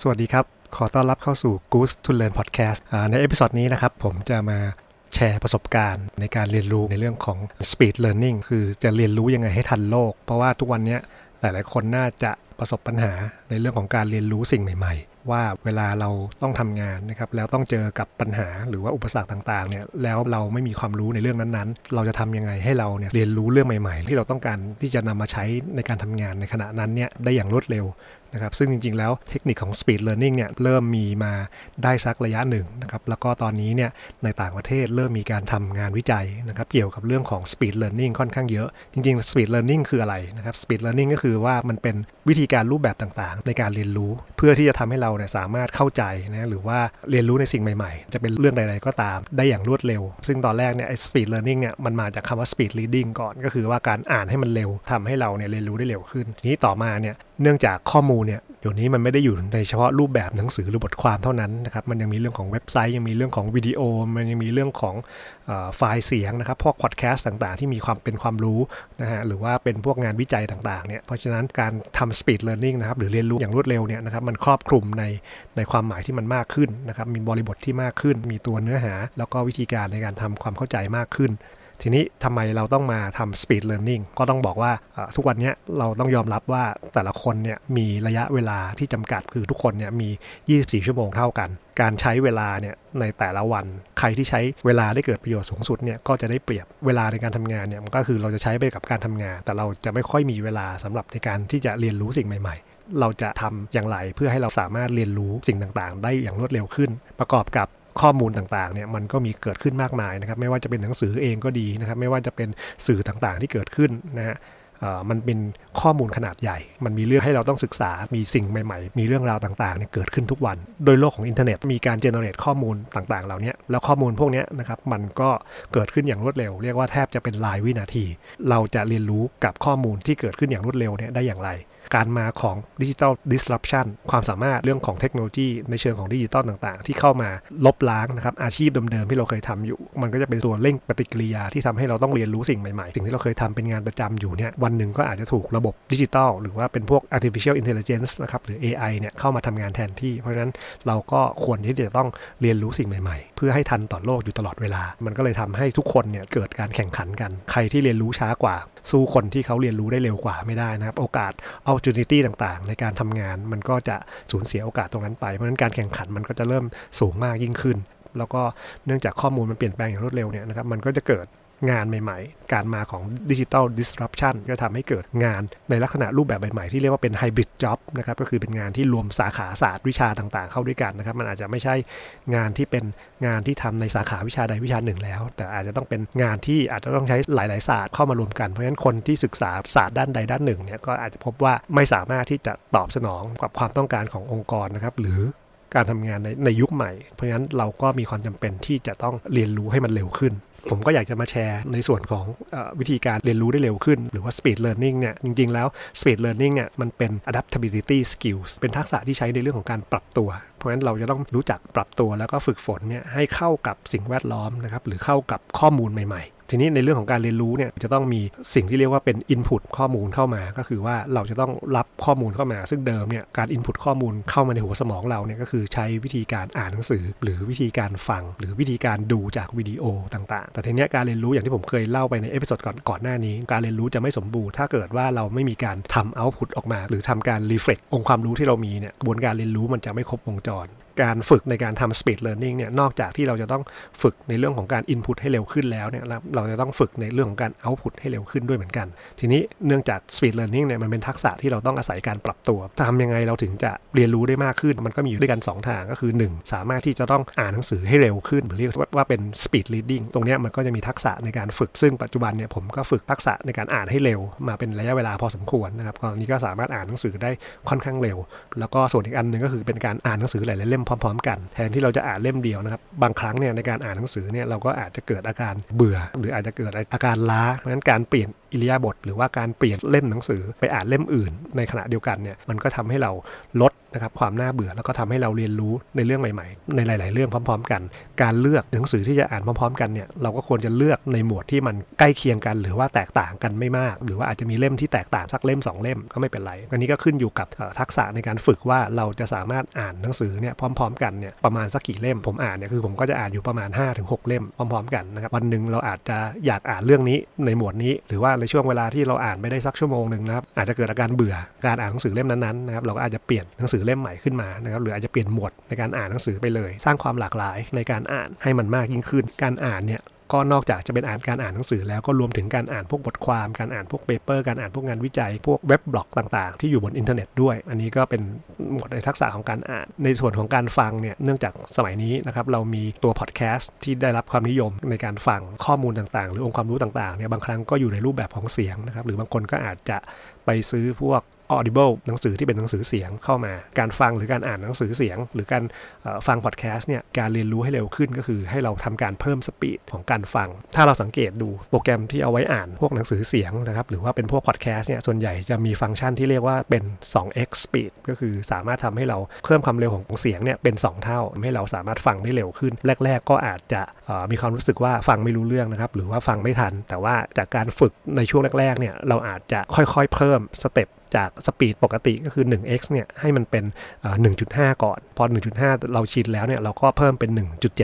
สวัสดีครับ ขอต้อนรับเข้าสู่ Goose to Learn Podcast ในเอพิซอดนี้นะครับ ผมจะมาแชร์ประสบการณ์ในการเรียนรู้ในเรื่องของ speed learning คือจะเรียนรู้ยังไงให้ทันโลก เพราะว่าทุกวันนี้หลายๆคนน่าจะประสบปัญหาในเรื่องของการเรียนรู้สิ่งใหม่ๆ ว่าเวลาเราต้องทำงานนะครับแล้วต้องเจอกับปัญหาหรือว่าอุปสรรคต่างๆเนี่ยแล้วเราไม่มีความรู้ในเรื่องนั้นๆ เราจะทำยังไงให้เราเนี่ยเรียนรู้เรื่องใหม่ ๆ ที่เราต้องการที่จะนำมาใช้ในการทำงานในขณะนั้นเนี่ยได้อย่างรวดเร็วนะครับซึ่งจริงๆ แล้วเทคนิคของ Speed Learning เนี่ยเริ่มมีมาได้สักระยะหนึ่งนะครับแล้วก็ตอนนี้เนี่ยในต่างประเทศเริ่มมีการทำงานวิจัยนะครับเกี่ยวกับเรื่องของ Speed Learning ค่อนข้างเยอะ จริงๆ Speed Learning คืออะไรนะครับ Speed Learning ก็คือว่ามันเป็นวิธีการรูปแบบต่างๆ ในการเรียนรู้ เพื่อที่จะทำให้เราเนี่ยสามารถเข้าใจนะหรือว่าเรียนรู้ในสิ่งใหม่ๆ จะเป็นเรื่องใดๆก็ตามได้อย่างรวดเร็ว ซึ่งตอนแรกเนี่ยไอ้ Speed Learning เนี่ยมันมาจากคำว่า Speed Reading ก่อน ก็คือว่าการอ่านให้มันเร็วทำให้เราเนี่ยเรียนรู้ได้เร็วขึ้น ทีนี้ต่อมาเนี่ยเนื่องจากข้อมูลเนี่ยเดี๋ยวนี้มันไม่ได้อยู่ในเฉพาะรูปแบบหนังสือหรือบทความเท่านั้นนะครับมันยังมีเรื่องของเว็บไซต์ยังมีเรื่องของวิดีโอ มันยังมีเรื่องของไฟล์เสียงนะครับพวกพอดแคสต์ต่างๆ ที่มีความเป็นความรู้นะฮะหรือว่าเป็นพวกงานวิจัยต่างๆเนี่ยเพราะฉะนั้นการทำ speed learning นะครับหรือเรียนรู้อย่างรวดเร็วเนี่ยนะครับมันครอบคลุมในในความหมายที่มันมากขึ้นนะครับมีบริบทที่มากขึ้น มีตัวเนื้อหา แล้วก็วิธีการในการทำความเข้าใจมากขึ้นทีนี้ทำไมเราต้องมาทำ speed learning ก็ต้องบอกว่าทุกวันนี้เราต้องยอมรับว่าแต่ละคนเนี่ยมีระยะเวลาที่จำกัดคือทุกคนเนี่ยมี 24 ชั่วโมงเท่ากัน การใช้เวลาเนี่ยในแต่ละวัน ใครที่ใช้เวลาได้เกิดประโยชน์สูงสุดเนี่ยก็จะได้เปรียบเวลาในการทำงานเนี่ยมันก็คือเราจะใช้ไปกับการทำงาน แต่เราจะไม่ค่อยมีเวลาสำหรับในการที่จะเรียนรู้สิ่งใหม่ๆ เราจะทำอย่างไรเพื่อให้เราสามารถเรียนรู้สิ่งต่างๆ ได้อย่างรวดเร็วขึ้น ประกอบกับข้อมูลต่างๆเนี่ยมันก็มีเกิดขึ้นมากมายนะครับไม่ว่าจะเป็นหนังสือเองก็ดีนะครับไม่ว่าจะเป็นสื่อต่างๆที่เกิดขึ้นนะฮะมันเป็นข้อมูลขนาดใหญ่ มันมีเรื่องให้เราต้องศึกษา มีสิ่งใหม่ๆ มีเรื่องราวต่างๆเนี่ยเกิดขึ้นทุกวัน โดยโลกของอินเทอร์เน็ตมีการ generate ข้อมูลต่างๆ เหล่านี้แล้วข้อมูลพวกนี้นะครับมันก็เกิดขึ้นอย่างรวดเร็ว เรียกว่าแทบจะเป็นรายวินาที เราจะเรียนรู้กับข้อมูลที่เกิดขึ้นอย่างรวดเร็วเนี่ยได้อย่างไร การมาของดิจิทัล disruption ความสามารถเรื่องของเทคโนโลยีในเชิงของดิจิตอลต่างๆ ที่เข้ามาลบล้างนะครับอาชีพเดิมๆที่เราเคยทำอยู่ มันก็จะเป็นตัวเร่งปฏิกิริยาที่ทำให้เราต้องเรียนรู้สิ่งใหม่ๆ สิ่งที่เราเคยทำเป็นงานประจำอยู่เนี่ยวันหนึ่งก็อาจจะถูกระบบดิจิตอลหรือว่าเป็นพวก artificial intelligence นะครับหรือ AI เนี่ยเข้ามาทำงานแทนที่ เพราะฉะนั้นเราก็ควรที่จะต้องเรียนรู้สิ่งใหม่ๆ เพื่อให้ทันต่อโลกอยู่ตลอดเวลา มันก็เลยทำให้ทุกคนเนี่ยเกิดการแข่งขันกัน ใครที่เรียนรู้ช้ากว่าสู้คนที่เขาเรียนรู้ได้เร็วกว่าไม่ได้นะครับ โอกาส opportunity ต่างๆ ในการทำงานมันก็จะสูญเสียโอกาสตรงนั้นไป เพราะฉะนั้นการแข่งขันมันก็จะเริ่มสูงมากยิ่งขึ้น แล้วก็เนื่องจากข้อมูลมันเปลี่ยนแปลงอย่างรวดเร็วเนี่ยนะครับมันก็จะเกิด งานใหม่ๆ การมาของดิจิทัลดิสรัปชันก็ทำให้เกิดงานในลักษณะรูปแบบใหม่ๆ ที่เรียกว่าเป็นไฮบริดจ็อบนะครับก็คือเป็นงานที่รวมสาขาศาสตร์วิชาต่างๆ เข้าด้วยกันนะครับมันอาจจะไม่ใช่งานที่เป็นงานที่ทำในสาขาวิชาใดวิชาหนึ่งแล้ว แต่อาจจะต้องเป็นงานที่อาจจะต้องใช้หลายๆศาสตร์เข้ามารวมกันเพราะฉะนั้นคนที่ศึกษาศาสตร์ด้านใดด้านหนึ่งเนี่ยก็อาจจะพบว่าไม่สามารถที่จะตอบสนองกับความต้องการขององค์กรนะครับหรือ การทำงานในในยุคใหม่ เพราะฉะนั้นเราก็มีความจำเป็นที่จะต้องเรียนรู้ให้มันเร็วขึ้น ผมก็อยากจะมาแชร์ในส่วนของอวิธีการเรียนรู้ได้เร็วขึ้น หรือว่า speed learning เนี่ยจริง ๆ แล้ว speed learning เนี่ยมันเป็น adaptability skills เป็นทักษะที่ใช้ในเรื่องของการปรับตัว เพราะฉะนั้นเราจะต้องรู้จักปรับตัวแล้วก็ฝึกฝนเนี่ยให้เข้ากับสิ่งแวดล้อมนะครับหรือเข้ากับข้อมูลใหม่ ๆ ทีนี้ในเรื่องของการเรียนรู้เนี่ยจะต้องมีสิ่งที่เรียกว่าเป็น Input ข้อมูลเข้ามา ก็คือว่าเราจะต้องรับข้อมูลเข้ามา ซึ่งเดิมเนี่ยการ Input ข้อมูลเข้ามาในหัวสมองเราเนี่ยก็คือใช้วิธีการอ่านหนังสือ หรือวิธีการฟัง หรือวิธีการดูจากวิดีโอต่างๆ แต่ทีนี้การเรียนรู้อย่างที่ผมเคยเล่าไปใน episode ก่อนก่อนหน้านี้ การเรียนรู้จะไม่สมบูรณ์ถ้าเกิดว่าเราไม่มีการทำ output ออกมา หรือทำการ reflect องค์ความรู้ที่เรามีเนี่ยกระบวนการเรียนรู้มันจะไม่ครบวงจรการฝึกในการทำ speed learning เนี่ย นอกจากที่เราจะต้องฝึกในเรื่องของการ input ให้เร็วขึ้นแล้วเนี่ยเราจะต้องฝึกในเรื่องของการ output ให้เร็วขึ้นด้วยเหมือนกัน ทีนี้เนื่องจาก speed learning เนี่ยมันเป็นทักษะที่เราต้องอาศัยการปรับตัวทำยังไงเราถึงจะเรียนรู้ได้มากขึ้น มันก็มีอยู่ด้วยกัน 2 ทางก็คือ 1 สามารถที่จะต้องอ่านหนังสือให้เร็วขึ้นหรือเรียกว่าเป็น speed reading ตรงนี้มันก็จะมีทักษะในการฝึก ซึ่งปัจจุบันเนี่ยผมก็ฝึกทักษะในการอ่านให้เร็ว มาเป็นระยะเวลาพอสมควรนะครับตอนนี้ก็สามารถอ่านหนังสือได้ค่อนข้างเร็ว แล้วก็ส่วนอีกอันหนึ่งก็คือเป็นการอ่านหนังสือหลายๆเล่มพร้อม ๆ กัน แทนที่เราจะอ่านเล่มเดียวนะครับบางครั้งเนี่ยในการอ่านหนังสือเนี่ยเราก็อาจจะเกิดอาการเบื่อหรืออาจจะเกิดอาการล้า เพราะฉะนั้นการเปลี่ยนอิริยาบถหรือว่าการเปลี่ยนเล่มหนังสือไปอ่านเล่มอื่น ในขณะเดียวกันเนี่ยมันก็ทำให้เราลดนะครับความน่าเบื่อแล้วก็ทำให้เราเรียนรู้ในเรื่องใหม่ ๆ ในหลาย ๆ เรื่องพร้อม ๆ กัน การเลือกหนังสือที่จะอ่านพร้อม ๆ กันเนี่ยเราก็ควรจะเลือกในหมวดที่มันใกล้เคียงกัน หรือว่าแตกต่างกันไม่มาก หรือว่าอาจจะมีเล่มที่แตกต่างสักเล่ม 2 เล่มก็ไม่เป็นไรอันนี้ก็ขึ้นอยู่กับทักษะในการฝึกว่าเราจะสามารถอ่านหนังสือเนี่ยพร้อม ๆ กันเนี่ยประมาณสักกี่เล่มผมอ่านเนี่ยคือผมก็จะอ่านอยู่ประมาณ5-6เล่มพร้อม ๆ กันนะครับวันหนึ่งเราอาจจะอยากอ่านเรื่องนี้ในหมวดนี้ หรือว่าในช่วงเวลาที่เราอ่านไม่ได้สักชั่วโมงหนึ่งนะครับอาจจะเกิดอาการเบื่อการอ่านหนังสือเล่มนั้นๆนะครับเราก็อาจจะเปลี่ยนหนังสือเล่มใหม่ขึ้นมานะครับหรืออาจจะเปลี่ยนหมวดในการอ่านหนังสือไปเลย สร้างความหลากหลายในการอ่านให้มันมากยิ่งขึ้น การอ่านเนี่ย ก็นอกจากจะเป็นอ่านการอ่านหนังสือแล้วก็รวมถึงการอ่านพวกบทความ การอ่านพวก paper การอ่านพวกงานวิจัย พวก weblog ต่างๆ ที่อยู่บนอินเทอร์เน็ตด้วย อันนี้ก็เป็นหมวดในทักษะของการอ่าน ในส่วนของการฟังเนี่ย เนื่องจากสมัยนี้นะครับเรามีตัวพอดแคสต์ที่ได้รับความนิยมในการฟังข้อมูลต่างๆ หรือองค์ความรู้ต่างๆเนี่ยบางครั้งก็อยู่ในรูปแบบของเสียงนะครับหรือบางคนก็อาจจะไปซื้อพวก Audible หนังสือที่เป็นหนังสือเสียงเข้ามา การฟังหรือการอ่านหนังสือเสียง หรือการฟังพอดแคสต์เนี่ยการเรียนรู้ให้เร็วขึ้นก็คือให้เราทำการเพิ่ม speed ของการฟัง ถ้าเราสังเกตดูโปรแกรมที่เอาไว้อ่านพวกหนังสือเสียงนะครับหรือว่าเป็นพวกพอดแคสต์เนี่ยส่วนใหญ่จะมีฟังก์ชันที่เรียกว่าเป็น 2x speed ก็คือสามารถทำให้เราเพิ่มความเร็วของเสียงเนี่ยเป็น 2 เท่าให้เราสามารถฟังได้เร็วขึ้น แรก ๆ ก็อาจจะมีความรู้สึกว่าฟังไม่รู้เรื่องนะครับหรือว่าฟังไม่ทัน แต่ว่าจากการฝึกในช่วงแรกๆเนี่ยเราอาจจะค่อยๆเพิ่ม step จาก speed ปกติก็คือ 1x เนี่ยให้มันเป็น 1.5 ก่อน พอ 1.5 เราชินแล้วเนี่ยเราก็เพิ่มเป็น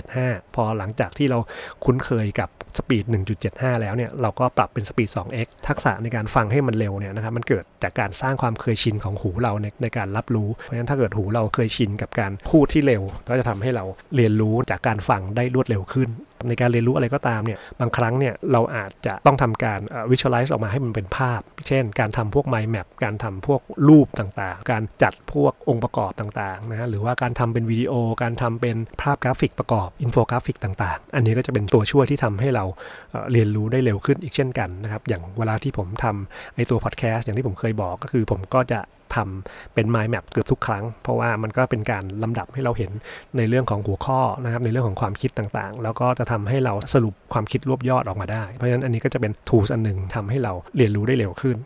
1.75 พอหลังจากที่เราคุ้นเคยกับ speed 1.75 แล้วเนี่ยเราก็ปรับเป็นสปีด 2x ทักษะในการฟังให้มันเร็วเนี่ยนะครับมันเกิดจากการสร้างความเคยชินของหูเราในในการรับรู้ เพราะฉะนั้นถ้าเกิดหูเราเคยชินกับการพูดที่เร็ว ก็จะทำให้เราเรียนรู้จากการฟังได้รวดเร็วขึ้น ในการเรียนรู้อะไรก็ตามเนี่ยบางครั้งเนี่ยเราอาจจะต้องทำการ visualize ออกมาให้มันเป็นภาพ เช่น การทำพวก mind map การทำพวกรูปต่างๆ การจัดพวกองค์ประกอบต่างๆนะฮะหรือว่าการทำเป็นวิดีโอ การทำเป็นภาพกราฟิกประกอบอินโฟกราฟิกต่างๆ อันนี้ก็จะเป็นตัวช่วยที่ทำให้เราเรียนรู้ได้เร็วขึ้นอีกเช่นกันนะครับอย่างเวลาที่ผมทำไอตัวพอดแคสต์อย่างที่ผมเคยบอกก็คือผมก็จะ ทำเป็น mind map เกือบทุกครั้ง เพราะว่ามันก็เป็นการลำดับให้เราเห็นในเรื่องของหัวข้อนะครับในเรื่องของความคิดต่างๆ แล้วก็จะทำให้เราสรุปความคิดรวบยอดออกมาได้ เพราะฉะนั้นอันนี้ก็จะเป็น tools อันหนึ่งทำให้เราเรียนรู้ได้เร็วขึ้น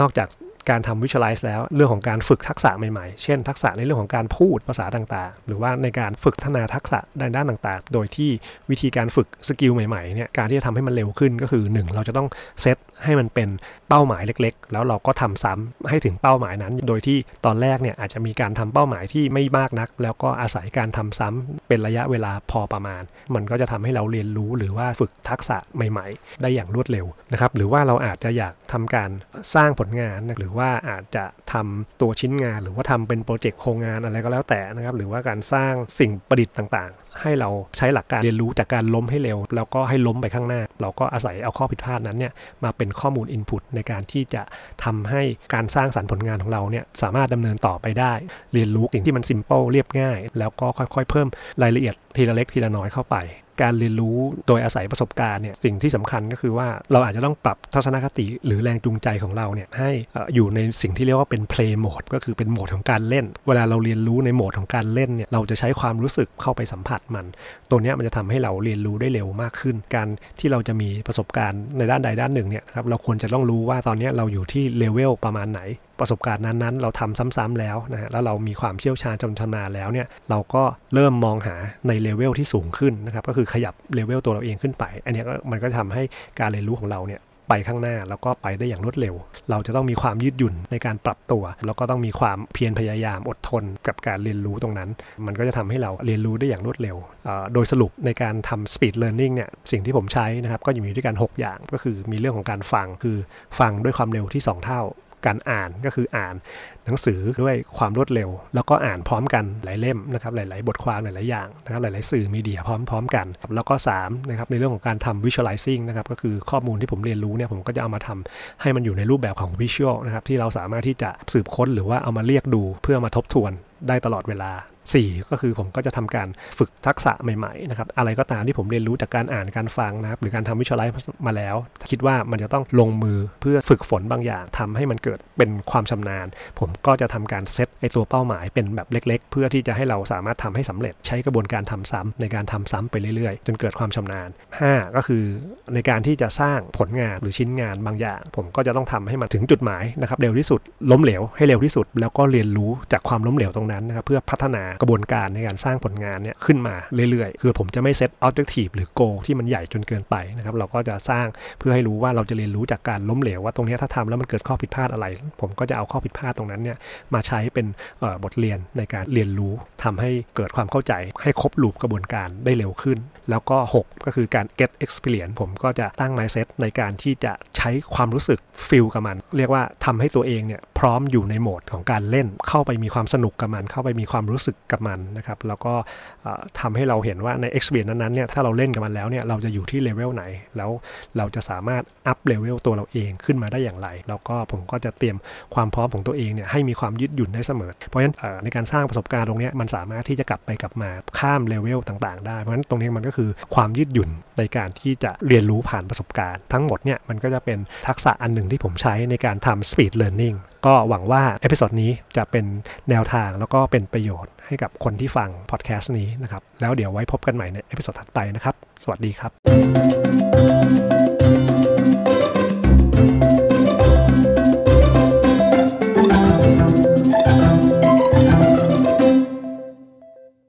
นอกจาก การทำ visualize แล้วเรื่องของการฝึกทักษะใหม่ๆ เช่น ทักษะในเรื่องของการพูดภาษาต่างๆ หรือว่าในการฝึกพัฒนาทักษะในด้านต่างๆ โดยที่วิธีการฝึกสกิลใหม่ๆเนี่ยการที่จะทำให้มันเร็วขึ้นก็คือ 1 เราจะต้องเซตให้มันเป็นเป้าหมายเล็กๆ แล้วเราก็ทำซ้ำให้ถึงเป้าหมายนั้น โดยที่ตอนแรกเนี่ยอาจจะมีการทำเป้าหมายที่ไม่มากนัก แล้วก็อาศัยการทำซ้ำเป็นระยะเวลาพอประมาณ มันก็จะทำให้เราเรียนรู้หรือว่าฝึกทักษะใหม่ ๆ ได้อย่างรวดเร็วนะครับหรือว่าเราอาจจะอยากทำการสร้างผลงานหรือว่าอาจจะทำตัวชิ้นงาน หรือว่าทำเป็นโปรเจกต์โครงงานอะไรก็แล้วแต่นะครับ หรือว่าการสร้างสิ่งประดิษฐ์ต่างๆ ให้เราใช้หลักการเรียนรู้จากการล้มให้เร็ว แล้วก็ให้ล้มไปข้างหน้า เราก็อาศัยเอาข้อผิดพลาดนั้นเนี่ยมาเป็นข้อมูล input ในการที่จะทำให้การสร้างสรรค์ผลงานของเราเนี่ยสามารถดำเนินต่อไปได้ เรียนรู้สิ่งที่มัน simple เรียบง่าย แล้วก็ค่อยๆ เพิ่มรายละเอียดทีละเล็กทีละน้อยเข้าไป การเรียนรู้โดยอาศัยประสบการณ์เนี่ยสิ่งที่สำคัญก็คือว่าเราอาจจะต้องปรับทัศนคติหรือแรงจูงใจของเราเนี่ยให้อยู่ในสิ่งที่เรียกว่าเป็น play mode ก็คือเป็นโหมดของการเล่น เวลาเราเรียนรู้ในโหมดของการเล่นเนี่ยเราจะใช้ความรู้สึกเข้าไปสัมผัสมัน ตัวนี้มันจะทำให้เราเรียนรู้ได้เร็วมากขึ้น การที่เราจะมีประสบการณ์ในด้านใดด้านหนึ่งเนี่ยครับเราควรจะต้องรู้ว่าตอนนี้เราอยู่ที่เลเวลประมาณไหน ประสบการณ์นั้นๆ เราทำซ้ำๆแล้วนะฮะแล้วเรามีความเชี่ยวชาญจนชำนาญแล้วเนี่ยเราก็เริ่มมองหาในเลเวลที่สูงขึ้นนะครับก็คือขยับเลเวลตัวเราเองขึ้นไป อันนี้ก็มันก็ทำให้การเรียนรู้ของเราเนี่ยไปข้างหน้าแล้วก็ไปได้อย่างรวดเร็ว เราจะต้องมีความยืดหยุ่นในการปรับตัว แล้วก็ต้องมีความเพียรพยายามอดทนกับการเรียนรู้ตรงนั้น มันก็จะทำให้เราเรียนรู้ได้อย่างรวดเร็ว โดยสรุปในการทำ speed learning เนี่ยสิ่งที่ผมใช้นะครับก็จะมีด้วยกัน 6 อย่างก็คือมีเรื่องของการฟังคือฟังด้วยความเร็วที่ 2 เท่า การอ่านก็คืออ่านหนังสือด้วยความรวดเร็ว แล้วก็อ่านพร้อมกันหลายเล่มนะครับหลาย ๆ บทความหลาย ๆ อย่างนะครับหลาย ๆ สื่อมีเดียพร้อม ๆ กัน แล้วก็3นะครับในเรื่องของการทำ visualizing นะครับก็คือข้อมูลที่ผมเรียนรู้เนี่ยผมก็จะเอามาทำให้มันอยู่ในรูปแบบของ visual นะครับที่เราสามารถที่จะสืบค้นหรือว่าเอามาเรียกดูเพื่อมาทบทวนได้ตลอดเวลา4 ก็คือผมก็จะทำการฝึกทักษะใหม่ๆนะครับอะไรก็ตามที่ผมเรียนรู้จากการอ่านการฟังนะครับหรือการทำวิชวลไลฟ์มาแล้ว คิดว่ามันจะต้องลงมือเพื่อฝึกฝนบางอย่างทำให้มันเกิดเป็นความชำนาญ ผมก็จะทำการเซตไอตัวเป้าหมายเป็นแบบเล็ก ๆ เพื่อที่จะให้เราสามารถทำให้สำเร็จใช้กระบวนการทำซ้ำในการทำซ้ำไปเรื่อยๆ จนเกิดความชำนาญ 5 ก็คือในการที่จะสร้างผลงานหรือชิ้นงานบางอย่าง ผมก็จะต้องทำให้มันถึงจุดหมายนะครับเร็วที่สุดล้มเหลวให้เร็วที่สุด แล้วก็เรียนรู้จากความล้มเหลวตรงนั้นนะครับเพื่อพัฒนากระบวนการในการสร้างผลงานเนี่ยขึ้นมาเรื่อยๆ คือผมจะไม่เซต objective หรือ goal ที่มันใหญ่จนเกินไปนะครับเราก็จะสร้างเพื่อให้รู้ว่าเราจะเรียนรู้จากการล้มเหลวว่าตรงนี้ถ้าทำแล้วมันเกิดข้อผิดพลาดอะไร ผมก็จะเอาข้อผิดพลาดตรงนั้นเนี่ยมาใช้เป็นบทเรียนในการเรียนรู้ทำให้เกิดความเข้าใจให้ครบลูปกระบวนการได้เร็วขึ้น แล้วก็ 6 ก็คือการ get experience ผมก็จะตั้ง mindset ในการที่จะใช้ความรู้สึก feel กับมัน เรียกว่าทำให้ตัวเองเนี่ยพร้อมอยู่ในโหมดของการเล่นเข้าไปมีความสนุกกับมัน เข้าไปมีความรู้สึกกับมันนะครับแล้วก็ทำให้เราเห็นว่าใน experience นั้นๆเนี่ยถ้าเราเล่นกับมันแล้วเนี่ยเราจะอยู่ที่เลเวลไหน แล้วเราจะสามารถ up level ตัวเราเองขึ้นมาได้อย่างไร แล้วก็ผมก็จะเตรียมความพร้อมของตัวเองเนี่ยให้มีความยืดหยุ่นได้เสมอ เพราะฉะนั้นในการสร้างประสบการณ์ตรงนี้มันสามารถที่จะกลับไปกลับมาข้ามเลเวลต่างๆ ได้เพราะฉะนั้นตรงนี้มันก็คือความยืดหยุ่นในการที่จะเรียนรู้ผ่านประสบการณ์ ทั้งหมดเนี่ยมันก็จะเป็นทักษะอันหนึ่งที่ผมใช้ในการทำ speed learning ก็หวังว่า episode นี้จะเป็นแนวทางแล้วก็เป็นประโยชน์ให้กับคนที่ฟังพอดแคสต์นี้นะครับ แล้วเดี๋ยวไว้พบกันใหม่ใน episode ถัดไปนะครับ สวัสดีครับ